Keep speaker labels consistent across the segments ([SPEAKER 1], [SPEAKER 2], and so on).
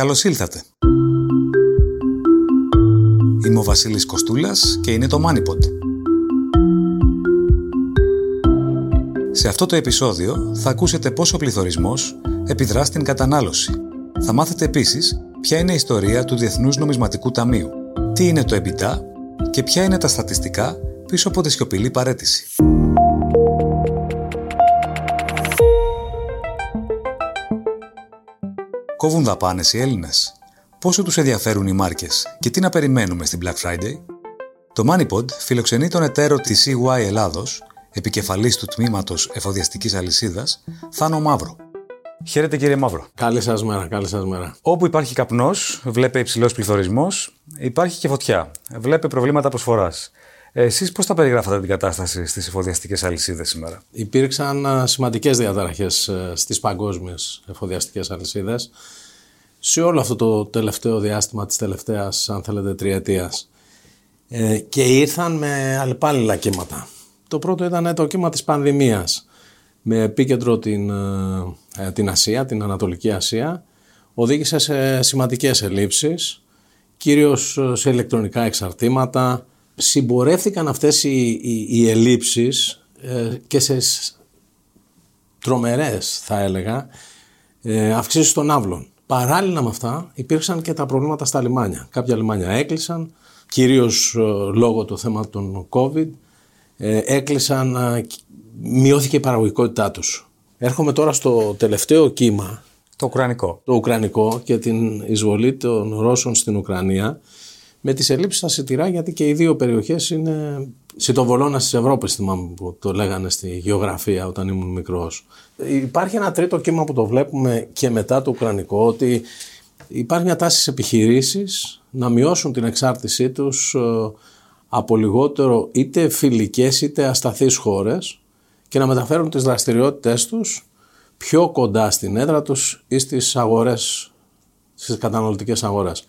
[SPEAKER 1] Καλώς ήλθατε. Είμαι ο Βασίλης Κοστούλας και είναι το MoneyPod. Σε αυτό το επεισόδιο θα ακούσετε πώς ο πληθωρισμός επιδρά στην κατανάλωση. Θα μάθετε επίσης ποια είναι η ιστορία του Διεθνούς Νομισματικού Ταμείου, τι είναι το EBITDA και ποια είναι τα στατιστικά πίσω από τη σιωπηλή παρέτηση. Κόβουν δαπάνες οι Έλληνες. Πόσο τους ενδιαφέρουν οι μάρκες και τι να περιμένουμε στην Black Friday; Το MoneyPod φιλοξενεί τον εταίρο της CY Ελλάδος, επικεφαλής του τμήματος εφοδιαστικής αλυσίδας, Θάνο Μαύρο. Χαίρετε κύριε Μαύρο.
[SPEAKER 2] Καλή σας μέρα, καλή σας μέρα.
[SPEAKER 1] Όπου υπάρχει καπνός, βλέπε υψηλός πληθωρισμός, υπάρχει και φωτιά. Βλέπε προβλήματα προσφοράς. Εσείς πώς θα περιγράφατε την κατάσταση στις εφοδιαστικές αλυσίδες σήμερα,
[SPEAKER 2] Υπήρξαν σημαντικές διαταραχές ε, στις παγκόσμιες εφοδιαστικές αλυσίδες σε όλο αυτό το τελευταίο διάστημα της τελευταίας, αν θέλετε, τριετίας. Ε, και ήρθαν με αλλεπάλληλα κύματα. Το πρώτο ήταν το κύμα της πανδημίας με επίκεντρο την, ε, την Ασία, την Ανατολική Ασία. Οδήγησε σε σημαντικές ελλείψεις, κυρίως σε ηλεκτρονικά εξαρτήματα, συμπορεύτηκαν αυτές οι, οι, οι ελλείψεις ε, και σε τρομερές θα έλεγα ε, αυξήσεις των άβλων. Παράλληλα με αυτά υπήρξαν και τα προβλήματα στα λιμάνια. Κάποια λιμάνια έκλεισαν, κυρίως ε, λόγω του θέματος των COVID, ε, έκλεισαν, ε, μειώθηκε η παραγωγικότητά τους. Έρχομαι τώρα στο τελευταίο κύμα.
[SPEAKER 1] Το Ουκρανικό.
[SPEAKER 2] Το Ουκρανικό και την εισβολή των Ρώσων στην Ουκρανία με τις ελλείψεις στα σιτηρά γιατί και οι δύο περιοχές είναι σιτοβολώνας της Ευρώπης θυμάμαι που το λέγανε στη γεωγραφία όταν ήμουν μικρός. Υπάρχει ένα τρίτο κύμα που το βλέπουμε και μετά το Ουκρανικό ότι υπάρχει μια τάση σε επιχειρήσεις να μειώσουν την εξάρτησή τους ε, από λιγότερο είτε φιλικές είτε ασταθείς χώρες και να μεταφέρουν τις δραστηριότητες τους πιο κοντά στην έδρα τους ή στις αγορές, στις καταναλωτικές αγορές.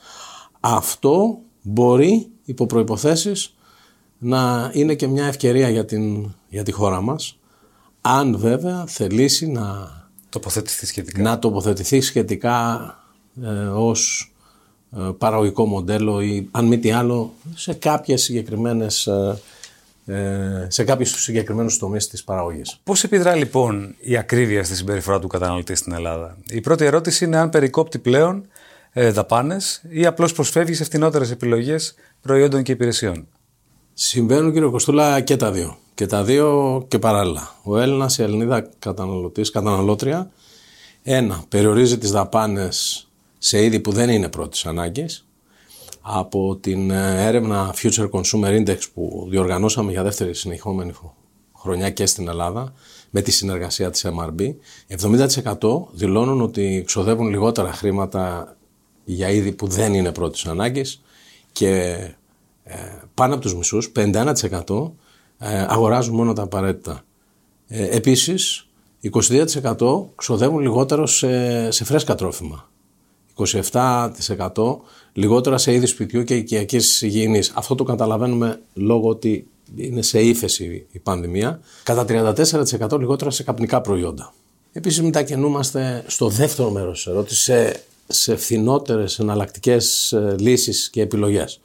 [SPEAKER 2] Αυτό μπορεί υπό προϋποθέσεις να είναι και μια ευκαιρία για, την, για τη χώρα μας αν βέβαια θελήσει να
[SPEAKER 1] τοποθετηθεί σχετικά,
[SPEAKER 2] να τοποθετηθεί σχετικά ε, ως ε, παραγωγικό μοντέλο ή αν μη τι άλλο σε κάποιες συγκεκριμένες ε, ε σε κάποιους συγκεκριμένους τομείς της παραγωγής.
[SPEAKER 1] Πώς επιδρά λοιπόν η ακρίβεια στη συμπεριφορά του καταναλωτή στην Ελλάδα; Η πρώτη ερώτηση είναι αν περικόπτει πλέον ε, δαπάνες ή απλώς προσφεύγεις σε φθηνότερε επιλογές προϊόντων και υπηρεσιών.
[SPEAKER 2] Συμβαίνουν κύριε Κοστούλα και τα δύο. Και τα δύο και παράλληλα. Ο Έλληνας, η Ελληνίδα καταναλωτής, καταναλώτρια, ένα, περιορίζει τις δαπάνες σε είδη που δεν είναι πρώτης ανάγκης. Από την ε, έρευνα Future Consumer Index που διοργανώσαμε για δεύτερη συνεχόμενη χρονιά και στην Ελλάδα, με τη συνεργασία της MRB, 70% δηλώνουν ότι ξοδεύουν λιγότερα χρήματα για είδη που δεν είναι πρώτης ανάγκης και ε, πάνω από τους μισούς, 51% ε, αγοράζουν μόνο τα απαραίτητα. Ε, επίσης, 22% ξοδεύουν λιγότερο σε, σε φρέσκα τρόφιμα. 27% λιγότερα σε είδη σπιτιού και οικιακής υγιεινής. Αυτό το καταλαβαίνουμε λόγω ότι είναι σε ύφεση η πανδημία. Κατά 34% λιγότερα σε καπνικά προϊόντα. Επίσης μετακινούμαστε στο δεύτερο μέρος της ερώτησης, σε σε φθηνότερες εναλλακτικές ε, λύσεις και επιλογές.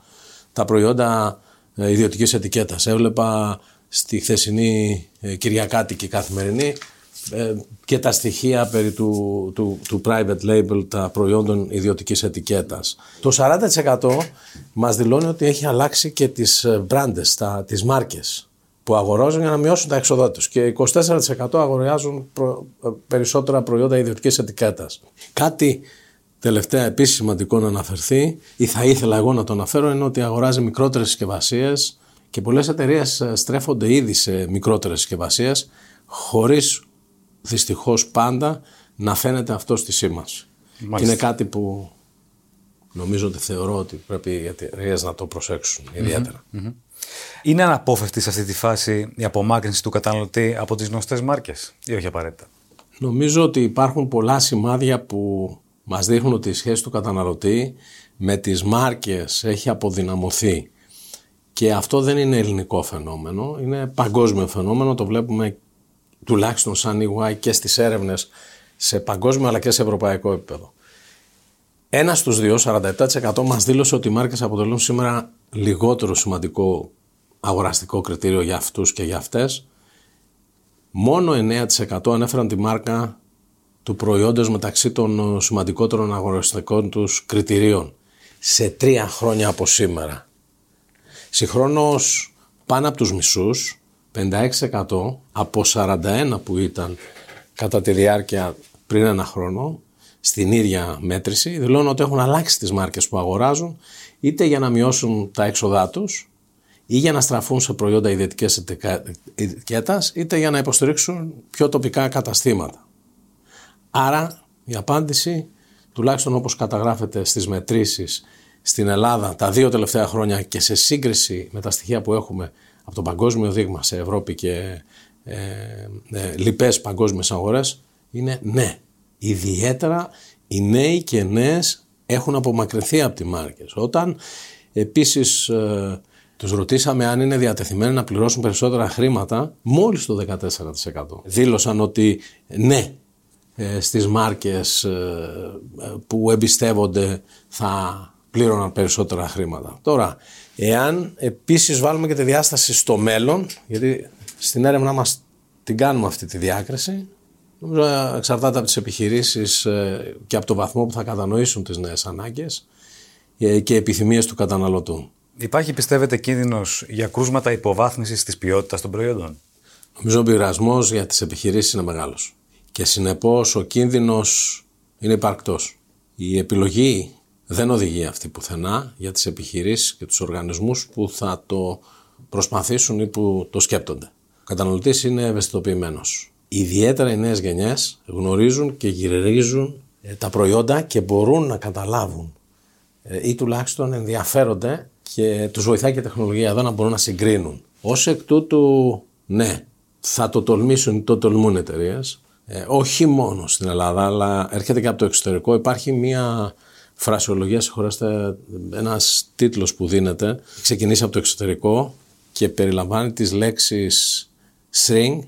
[SPEAKER 2] Τα προϊόντα ε, ιδιωτικής ετικέτας. Έβλεπα στη χθεσινή ε, Κυριακάτικη καθημερινή και τα στοιχεία περί του, του, του private label, τα προϊόντων ιδιωτικής ετικέτας. Το 40% μας δηλώνει ότι έχει αλλάξει και τις μπράντες, τα, τις μάρκες που αγοράζουν για να μειώσουν τα έξοδά τους και 24% αγοράζουν περισσότερα προϊόντα ιδιωτικής ετικέτας. Κάτι Τελευταία επίσης σημαντικό να αναφερθεί, ή θα ήθελα εγώ να το αναφέρω, είναι ότι αγοράζει μικρότερες συσκευασίες και πολλές εταιρείες ε, στρέφονται ήδη σε μικρότερες συσκευασίες, χωρίς δυστυχώς πάντα να φαίνεται αυτό στη σήμανση. Είναι κάτι που νομίζω ότι θεωρώ ότι πρέπει οι εταιρείες να το προσέξουν
[SPEAKER 1] Είναι αναπόφευκτη σε αυτή τη φάση η απομάκρυνση του καταναλωτή από τις γνωστές μάρκες ή όχι απαραίτητα;
[SPEAKER 2] Νομίζω ότι υπάρχουν πολλά σημάδια που μας δείχνουν ότι η σχέση του καταναλωτή με τις μάρκες έχει αποδυναμωθεί. Και αυτό δεν είναι ελληνικό φαινόμενο, είναι παγκόσμιο φαινόμενο, το βλέπουμε τουλάχιστον σαν EY και στις έρευνες σε παγκόσμιο αλλά και σε ευρωπαϊκό επίπεδο. Ένας στους δύο, 47% μας δήλωσε ότι οι μάρκες αποτελούν σήμερα λιγότερο σημαντικό αγοραστικό κριτήριο για αυτούς και για αυτές. Μόνο 9% ανέφεραν τη μάρκα του προϊόντος μεταξύ των σημαντικότερων αγοραστικών τους κριτηρίων σε τρία χρόνια από σήμερα. Συγχρόνως πάνω από τους μισούς, 56% από 41 που ήταν κατά τη διάρκεια πριν ένα χρόνο, στην ίδια μέτρηση, δηλώνουν ότι έχουν αλλάξει τις μάρκες που αγοράζουν, είτε για να μειώσουν τα έξοδά τους, ή για να στραφούν σε προϊόντα ιδιωτικές ετικέτας, είτε για να υποστηρίξουν πιο τοπικά καταστήματα. Άρα η απάντηση, τουλάχιστον όπως καταγράφεται στις μετρήσεις στην Ελλάδα τα δύο τελευταία χρόνια και σε σύγκριση με τα στοιχεία που έχουμε από το παγκόσμιο δείγμα σε Ευρώπη και ε, ε, λοιπές παγκόσμιες αγορές, είναι ναι. Ιδιαίτερα οι νέοι και νέες έχουν απομακρυνθεί από τη μάρκες. Όταν επίσης ε, τους ρωτήσαμε αν είναι διατεθειμένοι να πληρώσουν περισσότερα χρήματα, μόλις το 14% δήλωσαν ότι ναι, ε, στις μάρκες ε, που εμπιστεύονται θα πλήρωναν περισσότερα χρήματα. Τώρα, εάν επίσης βάλουμε και τη διάσταση στο μέλλον, γιατί στην έρευνά μας την κάνουμε αυτή τη διάκριση, νομίζω εξαρτάται από τις επιχειρήσεις ε, και από το βαθμό που θα κατανοήσουν τις νέες ανάγκες και επιθυμίες του καταναλωτού.
[SPEAKER 1] Υπάρχει, πιστεύετε, κίνδυνος για κρούσματα υποβάθμισης της ποιότητας των προϊόντων;
[SPEAKER 2] Νομίζω ο πειρασμός για τις επιχειρήσεις είναι μεγάλος και συνεπώς ο κίνδυνος είναι υπαρκτός. Η επιλογή δεν οδηγεί αυτή πουθενά για τις επιχειρήσεις και τους οργανισμούς που θα το προσπαθήσουν ή που το σκέπτονται. Ο καταναλωτής είναι ευαισθητοποιημένος. Ιδιαίτερα οι νέες γενιές γνωρίζουν και γυρίζουν ε, τα προϊόντα και μπορούν να καταλάβουν ε, ή τουλάχιστον ενδιαφέρονται και τους βοηθάει και η τεχνολογία εδώ να μπορούν να συγκρίνουν. Ως εκ τούτου, ναι, θα το τολμήσουν ή το τολμούν εταιρείες ε, όχι μόνο στην Ελλάδα, αλλά έρχεται και από το εξωτερικό. Υπάρχει μία φρασιολογία, συγχωρέστε, ένας τίτλος που δίνεται. Ξεκινήσει από το εξωτερικό και περιλαμβάνει τις λέξεις shrink,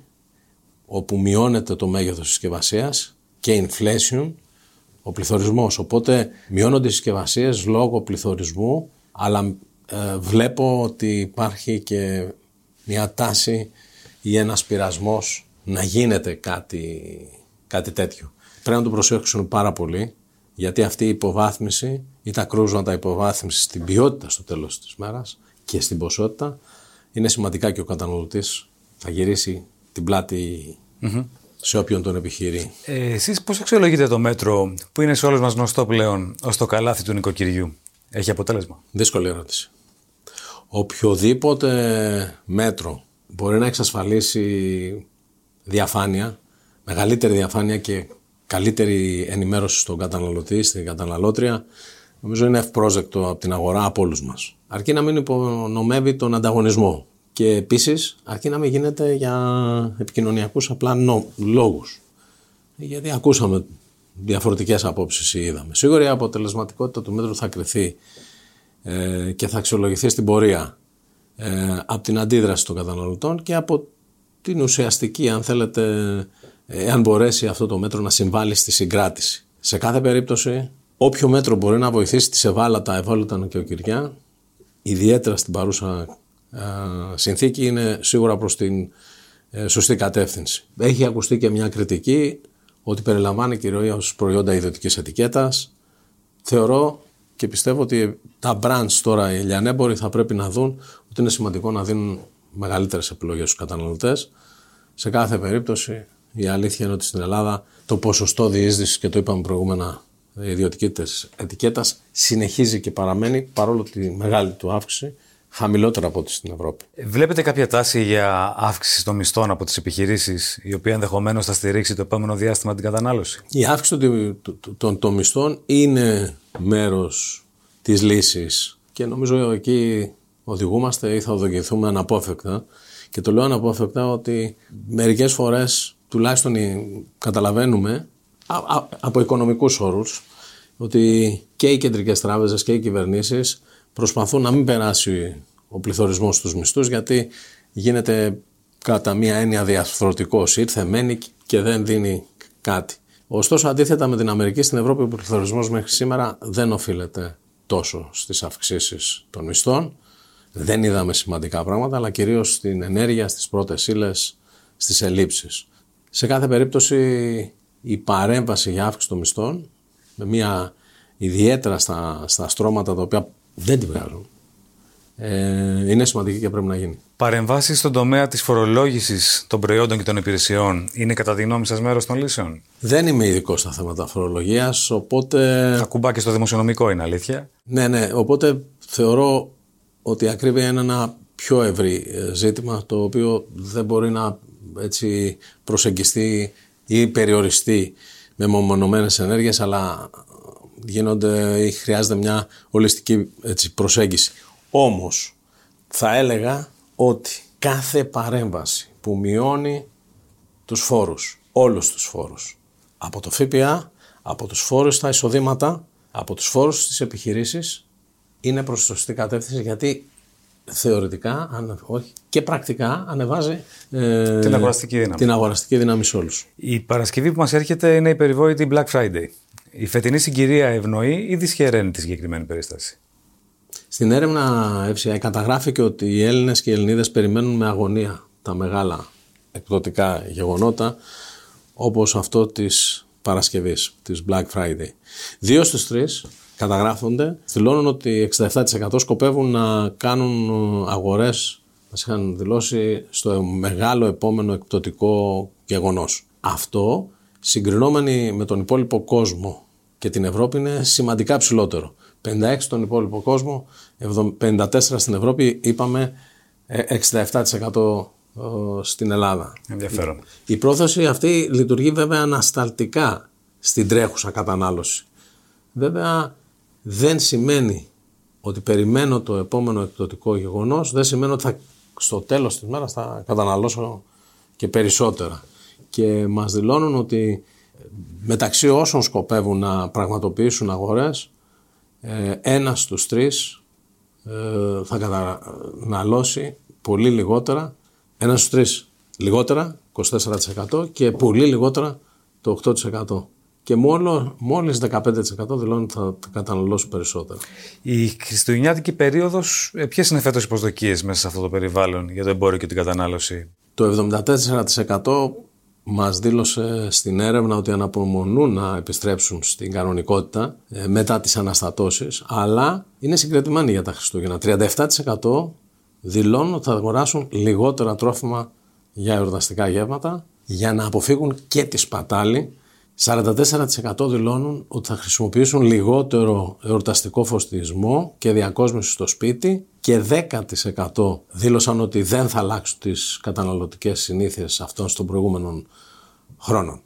[SPEAKER 2] όπου μειώνεται το μέγεθος της συσκευασίας και inflation, ο πληθωρισμός. Οπότε μειώνονται οι συσκευασίες λόγω πληθωρισμού, αλλά ε, βλέπω ότι υπάρχει και μια τάση ή ένας πειρασμός να γίνεται κάτι, κάτι τέτοιο. Πρέπει να το προσέξουν πάρα πολύ, γιατί αυτή η υποβάθμιση ή τα κρούσματα υποβάθμισης στην ποιότητα στο τέλος της μέρας και στην ποσότητα είναι σημαντικά και ο καταναλωτής θα γυρίσει την πλατη σε όποιον τον επιχειρεί.
[SPEAKER 1] Ε, εσείς πώς αξιολογείτε το μέτρο που είναι σε όλους μας γνωστό πλέον ως το καλάθι του νοικοκυριού; Έχει αποτέλεσμα.
[SPEAKER 2] Δύσκολη ερώτηση. Οποιοδήποτε μέτρο μπορεί να εξασφαλίσει διαφάνεια, μεγαλύτερη διαφάνεια και καλύτερη ενημέρωση στον καταναλωτή, στην καταναλώτρια, νομίζω είναι ευπρόσδεκτο από την αγορά από όλους μας. Αρκεί να μην υπονομεύει τον ανταγωνισμό. Και επίσης, αρκεί να μην γίνεται για επικοινωνιακούς απλά νο, λόγους. Γιατί ακούσαμε διαφορετικές απόψεις ή είδαμε. Σίγουρα η αποτελεσματικότητα του μέτρου θα κρυθεί ε, και θα αξιολογηθεί στην πορεία ε, από την αντίδραση των καταναλωτών και από την ουσιαστική, αν θέλετε, αν μπορέσει αυτό το μέτρο να συμβάλλει στη συγκράτηση. Σε κάθε περίπτωση, όποιο μέτρο μπορεί να βοηθήσει τη ευάλωτα, ευάλωτα νοικοκυριά, ιδιαίτερα στην παρούσα συνθήκη, είναι σίγουρα προς την ε, σωστή κατεύθυνση. Έχει ακουστεί και μια κριτική ότι περιλαμβάνει κυρίως προϊόντα ιδιωτικής ετικέτας. Θεωρώ και πιστεύω ότι τα brands τώρα, οι λιανέμποροι θα πρέπει να δουν ότι είναι σημαντικό να δίνουν μεγαλύτερες επιλογές στους καταναλωτές. Σε κάθε περίπτωση, η αλήθεια είναι ότι στην Ελλάδα το ποσοστό διείσδυσης και το είπαμε προηγούμενα ιδιωτική ετικέτας συνεχίζει και παραμένει παρόλο τη μεγάλη του αύξηση χαμηλότερα από ό,τι στην Ευρώπη.
[SPEAKER 1] Βλέπετε κάποια τάση για αύξηση των μισθών από τις επιχειρήσεις, η οποία ενδεχομένως θα στηρίξει το επόμενο διάστημα την κατανάλωση;
[SPEAKER 2] Η αύξηση των, των μισθών είναι μέρος της λύσης και νομίζω εκεί οδηγούμαστε ή θα οδηγηθούμε αναπόφευκτα. Και το λέω αναπόφευκτα ότι μερικές φορές τουλάχιστον καταλαβαίνουμε από οικονομικούς όρους ότι και οι κεντρικές τράπεζες και οι κυβερνήσεις προσπαθούν να μην περάσει ο πληθωρισμός στους μισθούς γιατί γίνεται κατά μία έννοια διαθροτικός. Ήρθε, μένει και δεν δίνει κάτι. Ωστόσο, αντίθετα με την Αμερική, στην Ευρώπη ο πληθωρισμός μέχρι σήμερα δεν οφείλεται τόσο στις αυξήσεις των μισθών. Δεν είδαμε σημαντικά πράγματα, αλλά κυρίως στην ενέργεια, στις πρώτες ύλες, στις ελλείψεις. Σε κάθε περίπτωση, η παρέμβαση για αύξηση των μισθών, με μια ιδιαίτερα στα, στα στρώματα τα οποία δεν τη βγάζουν, ε, είναι σημαντική και πρέπει να γίνει.
[SPEAKER 1] Παρεμβάσεις στον τομέα της φορολόγησης των προϊόντων και των υπηρεσιών είναι κατά τη γνώμη σας μέρος των λύσεων;
[SPEAKER 2] Δεν είμαι ειδικός στα θέματα φορολογίας, οπότε.
[SPEAKER 1] Ακουμπά και στο δημοσιονομικό, είναι αλήθεια;
[SPEAKER 2] Ναι, ναι. Οπότε θεωρώ ότι η ακρίβεια είναι ένα πιο ευρύ ε, ζήτημα το οποίο δεν μπορεί να έτσι προσεγγιστεί ή περιοριστεί με μονομένες ενέργειες αλλά γίνονται ή χρειάζεται μια ολιστική έτσι, προσέγγιση. Όμως θα έλεγα ότι κάθε παρέμβαση που μειώνει τους φόρους, όλους τους φόρους, από το ΦΠΑ, από τους φόρους στα εισοδήματα, από τους φόρους στις επιχειρήσεις, είναι προς σωστή κατεύθυνση γιατί θεωρητικά όχι, και πρακτικά ανεβάζει
[SPEAKER 1] ε, την, αγοραστική δύναμη.
[SPEAKER 2] την αγοραστική δύναμη σε όλους.
[SPEAKER 1] Η Παρασκευή που μας έρχεται είναι η περιβόητη Black Friday. Η φετινή συγκυρία ευνοεί ή δυσχεραίνει τη συγκεκριμένη περίσταση;
[SPEAKER 2] Στην έρευνα FCI καταγράφηκε ότι οι Έλληνες και οι Ελληνίδες περιμένουν με αγωνία τα μεγάλα εκδοτικά γεγονότα όπως αυτό της Παρασκευής, της Black Friday. Δύο στους τρεις καταγράφονται, δηλώνουν ότι 67% σκοπεύουν να κάνουν αγορές, μας είχαν δηλώσει, στο μεγάλο επόμενο εκπτωτικό γεγονός. Αυτό, συγκρινόμενοι με τον υπόλοιπο κόσμο και την Ευρώπη, είναι σημαντικά ψηλότερο. 56 στον υπόλοιπο κόσμο, 54 στην Ευρώπη, είπαμε 67% ε, στην Ελλάδα.
[SPEAKER 1] Ενδιαφέρον.
[SPEAKER 2] Η πρόθεση αυτή λειτουργεί βέβαια ανασταλτικά στην τρέχουσα κατανάλωση. Βέβαια δεν σημαίνει ότι περιμένω το επόμενο εκδοτικό γεγονός, δεν σημαίνει ότι θα, στο τέλος της μέρας θα καταναλώσω και περισσότερα. Και μας δηλώνουν ότι μεταξύ όσων σκοπεύουν να πραγματοποιήσουν αγορές, ε, ένας στους τρεις ε, θα καταναλώσει πολύ λιγότερα, ένας στους τρεις λιγότερα, 24% και πολύ λιγότερα το 8% και μόνο, μόλις 15% δηλώνει ότι θα καταναλώσουν περισσότερο.
[SPEAKER 1] Η χριστουγεννιάτικη περίοδος, ε, ποιες είναι φέτος οι προσδοκίες μέσα σε αυτό το περιβάλλον για το εμπόριο και την κατανάλωση;
[SPEAKER 2] Το 74% μας δήλωσε στην έρευνα ότι αναπομονούν να επιστρέψουν στην κανονικότητα ε, μετά τις αναστατώσεις, αλλά είναι συγκρατημένοι για τα Χριστούγεννα. 37% δηλώνουν ότι θα αγοράσουν λιγότερα τρόφιμα για εορταστικά γεύματα για να αποφύγουν και τη σπατάλη 44% δηλώνουν ότι θα χρησιμοποιήσουν λιγότερο εορταστικό φωστισμό και διακόσμηση στο σπίτι και 10% δήλωσαν ότι δεν θα αλλάξουν τις καταναλωτικές συνήθειες αυτών των προηγούμενων χρόνων.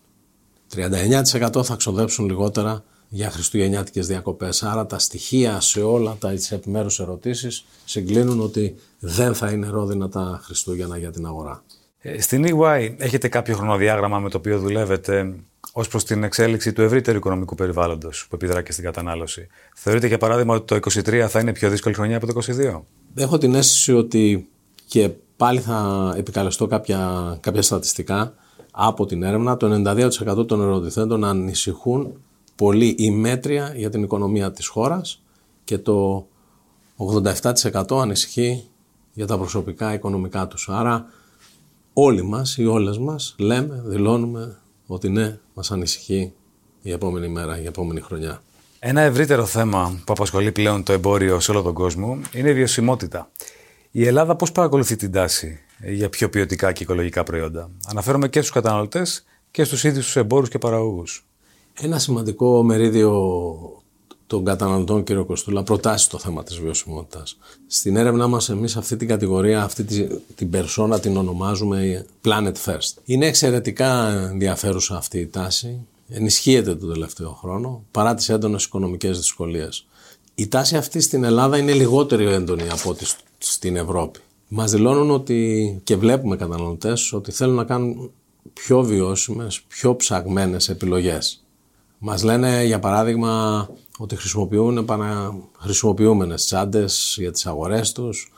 [SPEAKER 2] 39% θα ξοδέψουν λιγότερα για χριστουγεννιάτικες διακοπές. Άρα τα στοιχεία σε όλα τα επιμέρους ερωτήσεις συγκλίνουν ότι δεν θα είναι ρόδινα τα Χριστούγεννα για την αγορά.
[SPEAKER 1] Ε, στην EY έχετε κάποιο χρονοδιάγραμμα με το οποίο δουλεύετε; Ως προς την εξέλιξη του ευρύτερου οικονομικού περιβάλλοντος που επιδρά και στην κατανάλωση. Θεωρείτε για παράδειγμα ότι το 2023 θα είναι πιο δύσκολη χρονιά από το 2022.
[SPEAKER 2] Έχω την αίσθηση ότι και πάλι θα επικαλεστώ κάποια, κάποια στατιστικά από την έρευνα. Το 92% των ερωτηθέντων ανησυχούν πολύ ή μέτρια για την οικονομία της χώρας και το 87% ανησυχεί για τα προσωπικά οικονομικά τους. Άρα όλοι μας ή όλες μας λέμε, δηλώνουμε ότι ναι, μας ανησυχεί η επόμενη μέρα, η επόμενη χρονιά.
[SPEAKER 1] Ένα ευρύτερο θέμα που απασχολεί πλέον το εμπόριο σε όλο τον κόσμο είναι η βιωσιμότητα. Η Ελλάδα πώς παρακολουθεί την τάση για πιο ποιοτικά και οικολογικά προϊόντα; Αναφέρομαι και στους καταναλωτές και στους ίδιους τους εμπόρους και παραγωγούς.
[SPEAKER 2] Ένα σημαντικό μερίδιο των καταναλωτών, κύριο Κοστούλα, προτάσεις το θέμα της βιωσιμότητας. Στην έρευνά μας εμείς αυτή την κατηγορία, αυτή την περσόνα την ονομάζουμε Planet First. Είναι εξαιρετικά ενδιαφέρουσα αυτή η τάση. Ενισχύεται τον τελευταίο χρόνο, παρά τις έντονες οικονομικές δυσκολίες. Η τάση αυτή στην Ελλάδα είναι λιγότερο έντονη από ό,τι στην Ευρώπη. Μας δηλώνουν ότι και βλέπουμε καταναλωτές ότι θέλουν να κάνουν πιο βιώσιμες, πιο ψαγμένες επιλογές. Μας λένε για παράδειγμα ότι χρησιμοποιούν επανα... χρησιμοποιούμενες τσάντες για τις αγορές τους,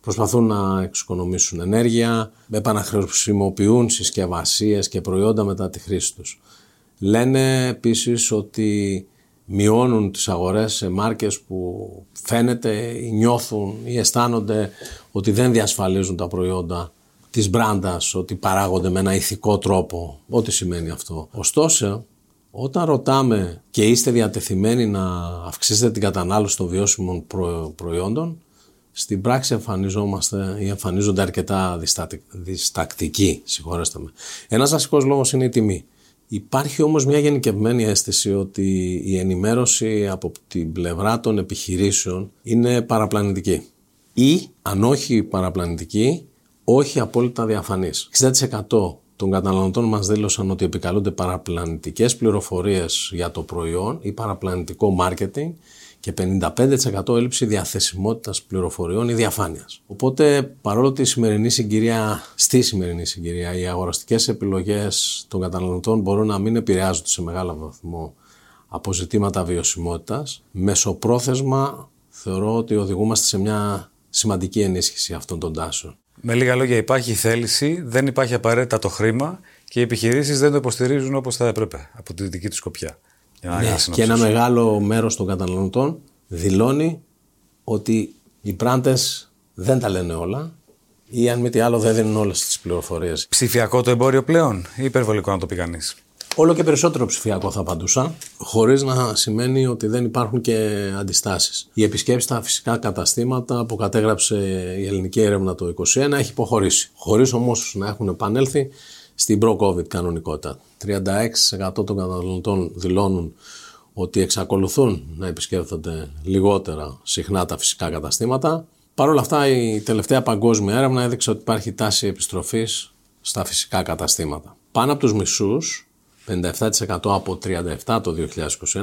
[SPEAKER 2] προσπαθούν να εξοικονομήσουν ενέργεια, επαναχρησιμοποιούν συσκευασίες και προϊόντα μετά τη χρήση τους. Λένε επίσης ότι μειώνουν τις αγορές σε μάρκες που φαίνεται ή νιώθουν ή αισθάνονται ότι δεν διασφαλίζουν τα προϊόντα της μπράντας, ότι παράγονται με ένα ηθικό τρόπο, ό,τι σημαίνει αυτό. Ωστόσο, όταν ρωτάμε και είστε διατεθειμένοι να αυξήσετε την κατανάλωση των βιώσιμων προϊόντων, στην πράξη εμφανιζόμαστε ή εμφανίζονται αρκετά διστακτικοί, συγχωρέστε με. Ένας βασικός λόγος είναι η τιμή. Υπάρχει όμως μια γενικευμένη αίσθηση ότι η ενημέρωση από την πλευρά των επιχειρήσεων είναι παραπλανητική. Ή, αν όχι παραπλανητική, όχι απόλυτα διαφανής. 60% των καταναλωτών μας δήλωσαν ότι επικαλούνται παραπλανητικές πληροφορίες για το προϊόν ή παραπλανητικό μάρκετινγκ και 55% έλλειψη διαθεσιμότητας πληροφοριών ή διαφάνειας. Οπότε παρόλο ότι η σημερινή συγκυρία, στη σημερινή συγκυρία οι αγοραστικές επιλογές των καταναλωτών μπορούν να μην επηρεάζονται σε μεγάλο βαθμό από ζητήματα βιωσιμότητας, μεσοπρόθεσμα θεωρώ ότι οδηγούμαστε σε μια σημαντική ενίσχυση αυτών των τάσεων.
[SPEAKER 1] Με λίγα λόγια, υπάρχει θέληση, δεν υπάρχει απαραίτητα το χρήμα και οι επιχειρήσεις δεν το υποστηρίζουν όπως θα έπρεπε από τη δική τους σκοπιά.
[SPEAKER 2] Ναι, και ένα μεγάλο μέρος των καταναλωτών δηλώνει ότι οι πράντες δεν τα λένε όλα ή αν μη τι άλλο δεν δίνουν όλες τις πληροφορίες.
[SPEAKER 1] Ψηφιακό το εμπόριο πλέον ή υπερβολικό να το πει κανείς.
[SPEAKER 2] Όλο και περισσότερο ψηφιακό θα απαντούσα, χωρίς να σημαίνει ότι δεν υπάρχουν και αντιστάσεις. Η επισκέψη στα φυσικά καταστήματα που κατέγραψε η ελληνική έρευνα το 2021 έχει υποχωρήσει. Χωρίς όμως να έχουν επανέλθει στην προ-COVID κανονικότητα. 36% των καταναλωτών δηλώνουν ότι εξακολουθούν να επισκέπτονται λιγότερα συχνά τα φυσικά καταστήματα. Παρ' όλα αυτά, η τελευταία παγκόσμια έρευνα έδειξε ότι υπάρχει τάση επιστροφής στα φυσικά καταστήματα. Πάνω από τους μισούς 57% από 37% το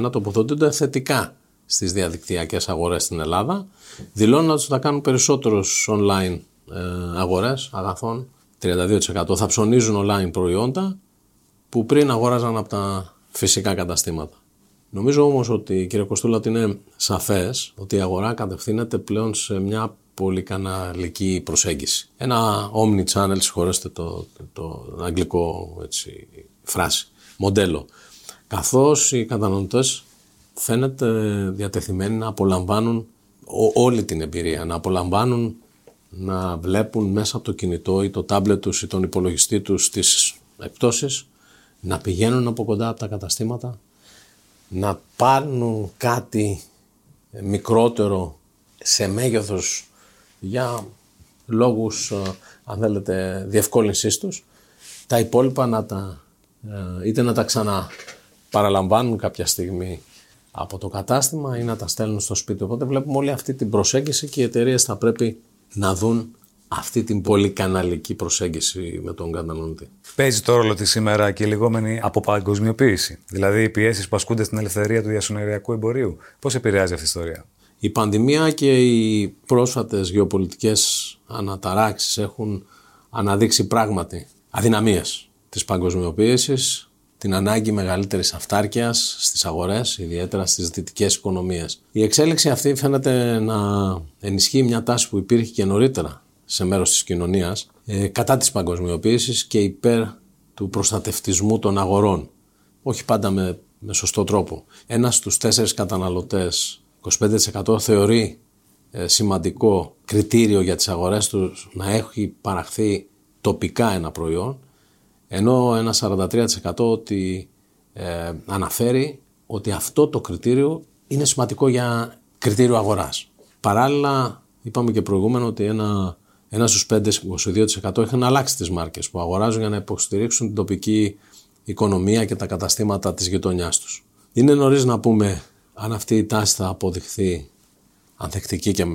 [SPEAKER 2] 2021 τοποθετούνται θετικά στις διαδικτυακές αγορές στην Ελλάδα, δηλώνουν ότι θα κάνουν περισσότερους online ε, αγορές αγαθών, 32% θα ψωνίζουν online προϊόντα που πριν αγόραζαν από τα φυσικά καταστήματα. Νομίζω όμως ότι κύριε Κοστούλα ότι είναι σαφές ότι η αγορά κατευθύνεται πλέον σε μια πολυκαναλική προσέγγιση. Ένα omni-channel, συγχωρέστε το, το, το αγγλικό έτσι, φράση μοντέλο. Καθώς οι καταναλωτές φαίνεται διατεθειμένοι να απολαμβάνουν όλη την εμπειρία, να απολαμβάνουν να βλέπουν μέσα από το κινητό ή το τάμπλετ τους ή τον υπολογιστή τους τις εκπτώσεις, να πηγαίνουν από κοντά από τα καταστήματα, να πάρουν κάτι μικρότερο σε μέγεθος για λόγους, ε, αν θέλετε, διευκόλυνσής τους, τα υπόλοιπα να τα ε, είτε να τα ξαναπαραλαμβάνουν κάποια στιγμή από το κατάστημα ή να τα στέλνουν στο σπίτι. Οπότε βλέπουμε όλη αυτή την προσέγγιση και οι εταιρείες θα πρέπει να δουν αυτή την πολυκαναλική προσέγγιση με τον καταναλωτή.
[SPEAKER 1] Παίζει το ρόλο της σήμερα και η λεγόμενη αποπαγκοσμιοποίηση, δηλαδή οι πιέσεις που ασκούνται στην ελευθερία του διασυνοριακού εμπορίου. Πώς επηρεάζει αυτή η ιστορία;
[SPEAKER 2] Η πανδημία και οι πρόσφατες γεωπολιτικές αναταράξεις έχουν αναδείξει πράγματι αδυναμίες της παγκοσμιοποίησης, την ανάγκη μεγαλύτερης αυτάρκειας στις αγορές, ιδιαίτερα στις δυτικές οικονομίες. Η εξέλιξη αυτή φαίνεται να ενισχύει μια τάση που υπήρχε και νωρίτερα σε μέρος της κοινωνίας ε, κατά της παγκοσμιοποίησης και υπέρ του προστατευτισμού των αγορών. Όχι πάντα με, με σωστό τρόπο. Ένας στους τέσσερις καταναλωτές, 25% θεωρεί ε, σημαντικό κριτήριο για τις αγορές τους να έχει παραχθεί τοπικά ένα προϊόν ενώ ένα 43% ότι ε, αναφέρει ότι αυτό το κριτήριο είναι σημαντικό για κριτήριο αγοράς. Παράλληλα, είπαμε και προηγούμενο ότι ένα, ένας στους 5, 22% είχαν αλλάξει τις μάρκες που αγοράζουν για να υποστηρίξουν την τοπική οικονομία και τα καταστήματα της γειτονιάς τους. Είναι νωρίς να πούμε αν αυτή η τάση θα αποδειχθεί ανθεκτική και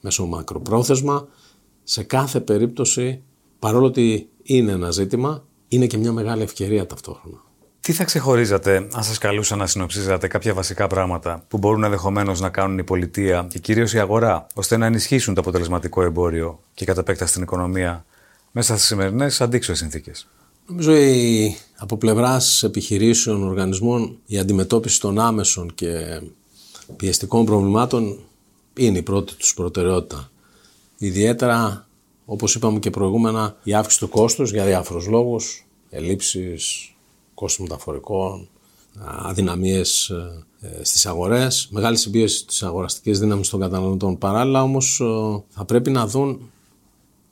[SPEAKER 2] μέσω μακροπρόθεσμα. Σε κάθε περίπτωση, παρόλο ότι είναι ένα ζήτημα, είναι και μια μεγάλη ευκαιρία ταυτόχρονα.
[SPEAKER 1] Τι θα ξεχωρίζατε αν σας καλούσα να συνοψίζατε κάποια βασικά πράγματα που μπορούν ενδεχομένως να κάνουν η πολιτεία και κυρίως η αγορά, ώστε να ενισχύσουν το αποτελεσματικό εμπόριο και κατά επέκταση την οικονομία μέσα στις σημερινές αντίξωες συνθήκες;
[SPEAKER 2] Νομίζω η, από πλευράς επιχειρήσεων, οργανισμών, η αντιμετώπιση των άμεσων και πιεστικών προβλημάτων είναι η πρώτη τους προτεραιότητα. Ιδιαίτερα όπως είπαμε και προηγούμενα, η αύξηση του κόστους για διάφορους λόγους, ελλείψεις, κόστος μεταφορικών, αδυναμίες ε, στις αγορές, μεγάλη συμπίεση στις αγοραστικές δύναμεις των καταναλωτών. Παράλληλα όμως θα πρέπει να δουν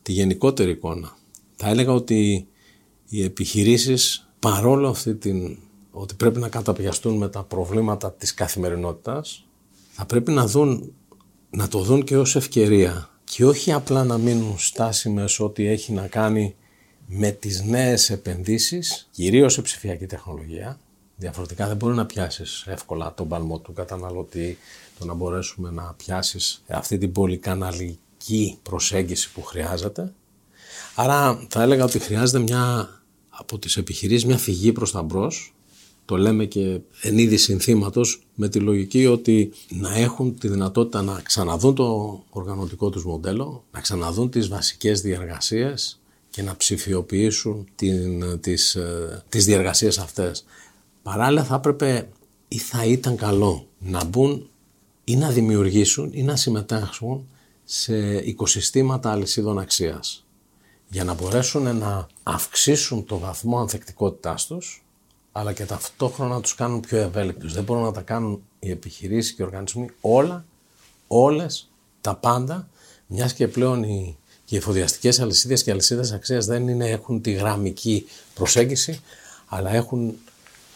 [SPEAKER 2] τη γενικότερη εικόνα. Θα έλεγα ότι οι επιχειρήσεις παρόλο αυτή την ότι πρέπει να καταπιαστούν με τα προβλήματα της καθημερινότητας θα πρέπει να, δουν, να το δουν και ως ευκαιρία και όχι απλά να μείνουν στάσιμες ό,τι έχει να κάνει με τις νέες επενδύσεις, κυρίως σε ψηφιακή τεχνολογία. Διαφορετικά δεν μπορεί να πιάσεις εύκολα τον παλμό του καταναλωτή, το να μπορέσουμε να πιάσεις αυτή την πολυκαναλική προσέγγιση που χρειάζεται. Άρα θα έλεγα ότι χρειάζεται μια από τις επιχειρήσεις μια φυγή προς τα μπρος, το λέμε και εν είδη συνθήματος, με τη λογική ότι να έχουν τη δυνατότητα να ξαναδούν το οργανωτικό τους μοντέλο, να ξαναδούν τις βασικές διεργασίες και να ψηφιοποιήσουν την, τις, ε, τις διεργασίες αυτές. Παράλληλα θα έπρεπε ή θα ήταν καλό να μπουν ή να δημιουργήσουν ή να συμμετάσχουν σε οικοσυστήματα αλυσίδων αξίας για να μπορέσουν να αυξήσουν το βαθμό ανθεκτικότητάς τους αλλά και ταυτόχρονα να τους κάνουν πιο ευέλικτους. Δεν μπορούν να τα κάνουν οι επιχειρήσεις και οι οργανισμοί όλα, όλες, τα πάντα, μιας και πλέον οι, και οι εφοδιαστικές αλυσίδες και αλυσίδες αξίας δεν είναι, έχουν τη γραμμική προσέγγιση, αλλά έχουν,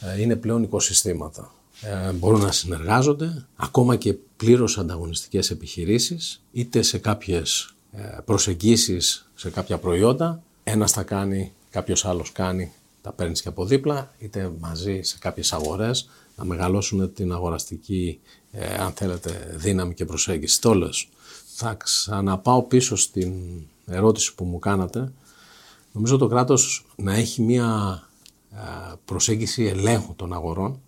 [SPEAKER 2] ε, είναι πλέον οικοσυστήματα. Ε, μπορούν να συνεργάζονται, ακόμα και πλήρως ανταγωνιστικές επιχειρήσεις, είτε σε κάποιες ε, προσεγγίσεις σε κάποια προϊόντα, ένας θα κάνει, κάποιος άλλος κάνει, τα παίρνεις και από δίπλα, είτε μαζί σε κάποιες αγορές, να μεγαλώσουν την αγοραστική, ε, αν θέλετε, δύναμη και προσέγγιση. Τόλος, θα ξαναπάω πίσω στην ερώτηση που μου κάνατε. Νομίζω το κράτος να έχει μία ε, προσέγγιση ελέγχου των αγορών,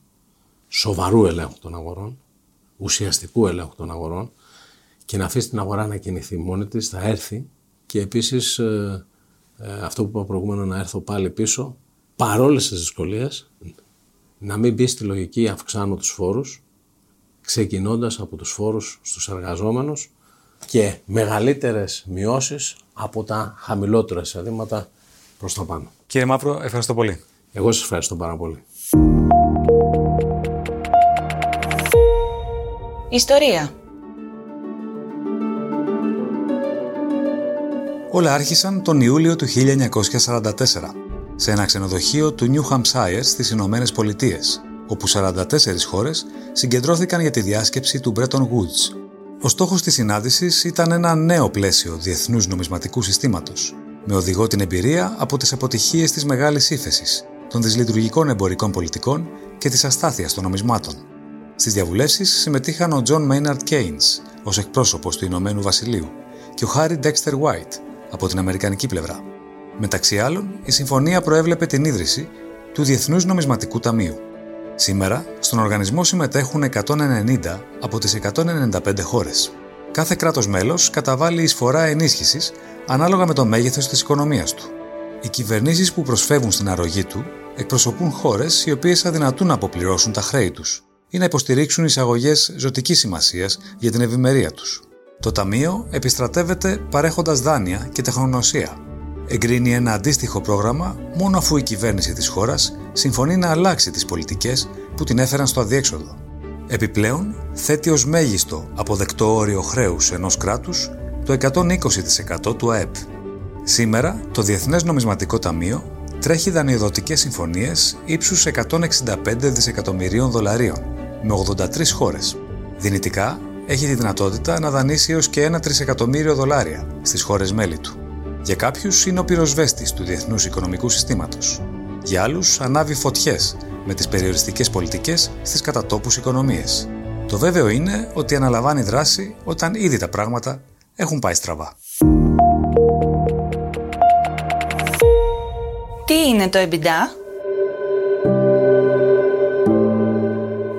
[SPEAKER 2] σοβαρού ελέγχου των αγορών, ουσιαστικού ελέγχου των αγορών και να αφήσει την αγορά να κινηθεί μόνη της, θα έρθει και επίσης ε, ε, αυτό που είπα προηγούμενο να έρθω πάλι πίσω, παρόλες τις δυσκολίες, να μην μπει στη λογική αυξάνω τους φόρους, ξεκινώντας από τους φόρους στους εργαζόμενους και μεγαλύτερες μειώσεις από τα χαμηλότερα εισοδήματα προς τα πάνω.
[SPEAKER 1] Κύριε Μαύρο, ευχαριστώ πολύ.
[SPEAKER 2] Εγώ σας ευχαριστώ πάρα πολύ.
[SPEAKER 3] Ιστορία
[SPEAKER 1] Όλα άρχισαν τον Ιούλιο του 1944 σε ένα ξενοδοχείο του New Hampshire στις Ηνωμένες Πολιτείες, όπου 44 χώρες συγκεντρώθηκαν για τη διάσκεψη του Bretton Woods. Ο στόχος της συνάντησης ήταν ένα νέο πλαίσιο διεθνούς νομισματικού συστήματος, με οδηγό την εμπειρία από τις αποτυχίες της μεγάλης ύφεσης, των δυσλειτουργικών εμπορικών πολιτικών και της αστάθειας των νομισμάτων. Στις διαβουλεύσεις συμμετείχαν ο John Maynard Keynes ως εκπρόσωπος του Ηνωμένου Βασιλείου και ο Harry Dexter White από την Αμερικανική πλευρά. Μεταξύ άλλων, η συμφωνία προέβλεπε την ίδρυση του Διεθνούς Νομισματικού Ταμείου. Σήμερα, στον οργανισμό συμμετέχουν 190 από τις 195 χώρες. Κάθε κράτος μέλος καταβάλει εισφορά ενίσχυσης ανάλογα με το μέγεθος της οικονομίας του. Οι κυβερνήσεις που προσφεύγουν στην αρρωγή του εκπροσωπούν χώρες οι οποίες αδυνατούν να αποπληρώσουν τα χρέη τους ή να υποστηρίξουν εισαγωγές ζωτικής σημασίας για την ευημερία τους. Το Ταμείο επιστρατεύεται παρέχοντας δάνεια και τεχνογνωσία. Εγκρίνει ένα αντίστοιχο πρόγραμμα μόνο αφού η κυβέρνηση της χώρας συμφωνεί να αλλάξει τις πολιτικές που την έφεραν στο αδιέξοδο. Επιπλέον, θέτει ως μέγιστο αποδεκτό όριο χρέους ενός κράτους το 120% του ΑΕΠ. Σήμερα, το Διεθνές Νομισματικό Ταμείο τρέχει δανειοδοτικές συμφωνίες ύψους 165 δισεκατομμυρίων δολαρίων με 83 χώρες. Δυνητικά, έχει τη δυνατότητα να δανείσει έως και ένα τρισεκατομμύριο δολάρια στις χώρες μέλη του. Για κάποιους είναι ο πυροσβέστης του διεθνούς οικονομικού συστήματος. Για άλλους ανάβει φωτιές με τις περιοριστικές πολιτικές στις κατατόπους οικονομίες. Το βέβαιο είναι ότι αναλαμβάνει δράση όταν ήδη τα πράγματα έχουν πάει στραβά.
[SPEAKER 3] Τι είναι το EBITDA?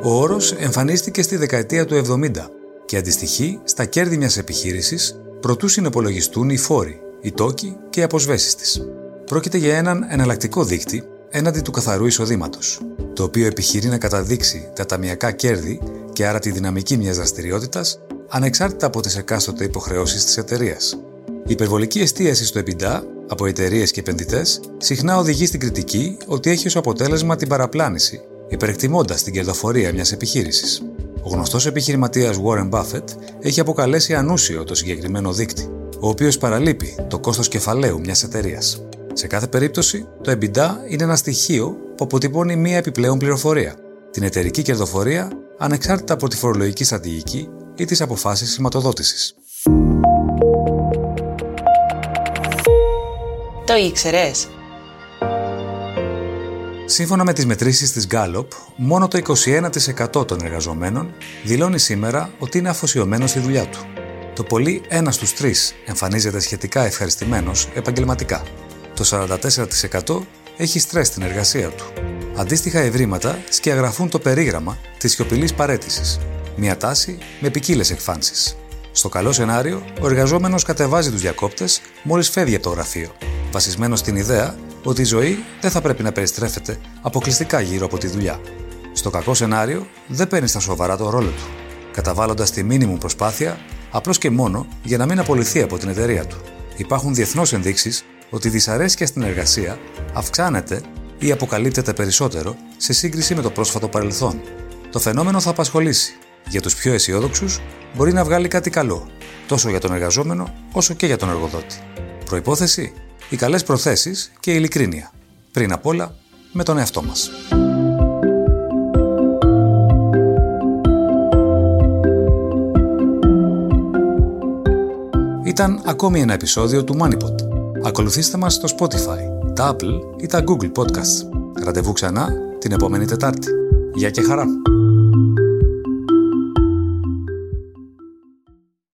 [SPEAKER 1] Ο όρος εμφανίστηκε στη δεκαετία του 70 και αντιστοιχεί στα κέρδη μιας επιχείρησης προτού συνεπολογιστούν οι φόροι, οι τόκοι και οι αποσβέσεις της. Πρόκειται για έναν εναλλακτικό δείκτη έναντι του καθαρού εισοδήματος, το οποίο επιχειρεί να καταδείξει τα ταμιακά κέρδη και άρα τη δυναμική μιας δραστηριότητας ανεξάρτητα από τις εκάστοτε υποχρεώσεις της εταιρείας. Η υπερβολική εστίαση στο EBITDA από εταιρείες και επενδυτές συχνά οδηγεί στην κριτική ότι έχει ως αποτέλεσμα την παραπλάνηση υπερεκτιμώντας την κερδοφορία μιας επιχείρησης. Ο γνωστός επιχειρηματίας Warren Buffett έχει αποκαλέσει ανούσιο το συγκεκριμένο δείκτη, ο οποίος παραλείπει το κόστος κεφαλαίου μιας εταιρείας. Σε κάθε περίπτωση, το EBITDA είναι ένα στοιχείο που αποτυπώνει μία επιπλέον πληροφορία, την εταιρική κερδοφορία ανεξάρτητα από τη φορολογική στρατηγική ή τις αποφάσεις χρηματοδότησης.
[SPEAKER 3] Το ήξερες;
[SPEAKER 1] Σύμφωνα με τις μετρήσεις της Gallup, μόνο το 21% των εργαζομένων δηλώνει σήμερα ότι είναι αφοσιωμένος στη δουλειά του. Το πολύ ένας στους τρεις εμφανίζεται σχετικά ευχαριστημένος επαγγελματικά. Το 44% έχει στρες στην εργασία του. Αντίστοιχα ευρήματα σκιαγραφούν το περίγραμμα της σιωπηλής παρέτησης, μια τάση με ποικίλες εκφάνσεις. Στο καλό σενάριο, ο εργαζόμενος κατεβάζει τους διακόπτες μόλις φεύγει από το γραφείο, βασισμένος στην ιδέα ότι η ζωή δεν θα πρέπει να περιστρέφεται αποκλειστικά γύρω από τη δουλειά. Στο κακό σενάριο, δεν παίρνεις στα σοβαρά το ρόλο του, καταβάλλοντας τη μήνυμου προσπάθεια απλώς και μόνο για να μην απολυθεί από την εταιρεία του. Υπάρχουν διεθνώς ενδείξεις ότι η δυσαρέσκεια στην εργασία αυξάνεται ή αποκαλύπτεται περισσότερο σε σύγκριση με το πρόσφατο παρελθόν. Το φαινόμενο θα απασχολήσει. Για τους πιο αισιόδοξους, μπορεί να βγάλει κάτι καλό, τόσο για τον εργαζόμενο όσο και για τον εργοδότη. Προπόθεση: οι καλές προθέσεις και η ειλικρίνεια. Πριν απ' όλα, με τον εαυτό μας. Ήταν ακόμη ένα επεισόδιο του MoneyPod. Ακολουθήστε μας στο Spotify, τα Apple ή τα Google Podcasts. Ραντεβού ξανά την επόμενη Τετάρτη. Γεια και χαρά!